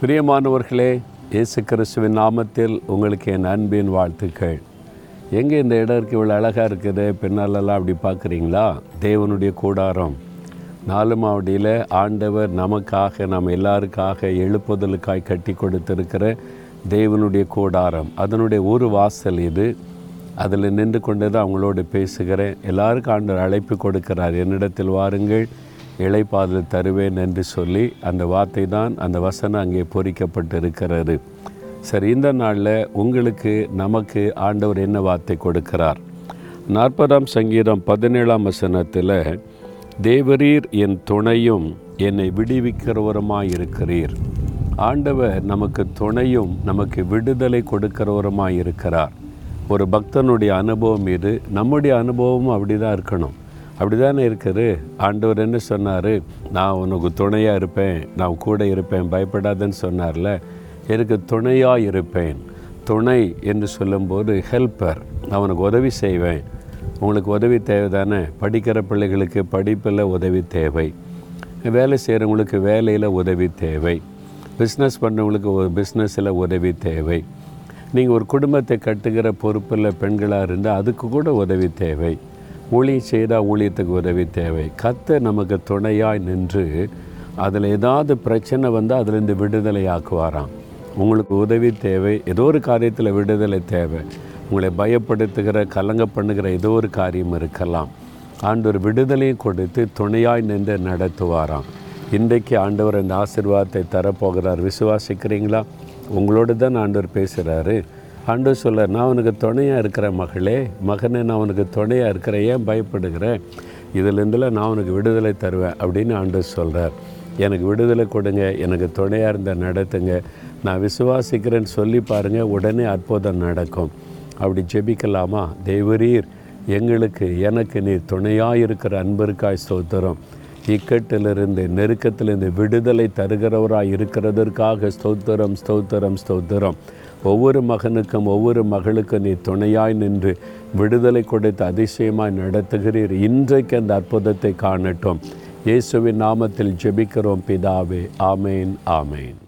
பிரியமானவர்களே இயேசு கிறிஸ்துவின் நாமத்தில் உங்களுக்கு என் அன்பின் வாழ்த்துக்கள். எங்கே இந்த இடம் இவ்வளோ அழகாக இருக்குது. பின்னாலெல்லாம் அப்படி பார்க்குறீங்களா? தேவனுடைய கூடாரம். நாலு மாவடியில் ஆண்டவர் நமக்காக நம்ம எல்லாருக்காக எழுப்புதலுக்காய் கட்டி கொடுத்திருக்கிற தேவனுடைய கூடாரம். அதனுடைய ஒரு வாசல் இது. அதில் நின்று கொண்டு தான் அவங்களோடு பேசுகிறேன். எல்லாருக்கும் ஆண்டவர் அழைப்பு கொடுக்கிறார். என்னிடத்தில் வாருங்கள். இளைப்பாதல் தருவேன் என்று சொல்லி அந்த வார்த்தை தான் அந்த வசனம் அங்கே பொறிக்கப்பட்டு இருக்கிறது சரி இந்த நாளில் உங்களுக்கு நமக்கு ஆண்டவர் என்ன வார்த்தை கொடுக்கிறார்? நாற்பதாம் சங்கீதம் பதினேழாம் வசனத்தில் தேவரீர் என் துணையும் என்னை விடுவிக்கிறவருமாய் இருக்கிறீர் ஆண்டவர் நமக்கு துணையும் நமக்கு விடுதலை கொடுக்கிறவருமாய் இருக்கிறார் ஒரு பக்தனுடைய அனுபவம் இது. நம்முடைய அனுபவமும் அப்படி தான் இருக்கணும். அப்படி தானே இருக்குது ஆண்டவர் என்ன சொன்னார்? நான் உனக்கு துணையாக இருப்பேன். நான் கூட இருப்பேன். பயப்படாதன்னு சொன்னார்ல. எனக்கு துணையாக இருப்பேன். துணை என்று சொல்லும்போது ஹெல்ப்பர் நான் உனக்கு உதவி செய்வேன். உங்களுக்கு உதவி தேவை தானே படிக்கிற பிள்ளைகளுக்கு படிப்பில் உதவி தேவை. வேலை செய்கிறவங்களுக்கு வேலையில் உதவி தேவை. பிஸ்னஸ் பண்ணவங்களுக்கு ஒரு பிஸ்னஸில் உதவி தேவை. நீங்கள் ஒரு குடும்பத்தை கட்டுகிற பொறுப்பில் பெண்களாக இருந்தால் அதுக்கு கூட உதவி தேவை. ஊழி செய்தால் ஊழியத்துக்கு உதவி தேவை. கத்த நமக்கு துணையாய் நின்று அதில் ஏதாவது பிரச்சனை வந்தால் அதுலேருந்து விடுதலை ஆக்குவாராம். உங்களுக்கு உதவி தேவை ஏதோ ஒரு காரியத்தில் விடுதலை தேவை. உங்களை பயப்படுத்துகிற கலங்க பண்ணுகிற ஏதோ ஒரு காரியம் இருக்கலாம். ஆண்டவர் விடுதலையும் கொடுத்து துணையாய் நின்று நடத்துவாராம். இன்றைக்கு ஆண்டவர் அந்த ஆசிர்வாதத்தை தரப்போகிறார். விசுவாசிக்கிறீங்களா? உங்களோடு தான் ஆண்டவர் பேசுகிறாரு ஆண்டு சொல்ல நான் உனக்கு துணையாக இருக்கிற மகளே மகனே நான் உனக்கு துணையாக இருக்கிறேன் ஏன் பயப்படுகிறேன் இதுலேருந்துல நான் உனக்கு விடுதலை தருவேன் அப்படின்னு ஆண்டு சொல்கிறார் எனக்கு விடுதலை கொடுங்க எனக்கு துணையாக இருந்த நடத்துங்க. நான் விசுவாசிக்கிறேன்னு சொல்லி பாருங்கள் உடனே அற்புதம் நடக்கும். அப்படி ஜெபிக்கலாமா? தெய்வரீர் எங்களுக்கு எனக்கு நீர் துணையாக இருக்கிற அன்பருக்காய் ஸ்தோத்திரம். இக்கட்டிலிருந்து நெருக்கத்திலிருந்து விடுதலை தருகிறவராக இருக்கிறதற்காக ஸ்தோத்திரம் ஸ்தோத்திரம் ஸ்தோத்திரம். ஒவ்வொரு மகனுக்கும் ஒவ்வொரு மகளுக்கும் நீ துணையாய் நின்று விடுதலை கொடுத்து அதிசயமாய் நடத்துகிறீர். இன்றைக்கு அந்த அற்புதத்தை காணட்டும். இயேசுவின் நாமத்தில் ஜெபிக்கிறோம் பிதாவே. ஆமேன் ஆமேன்.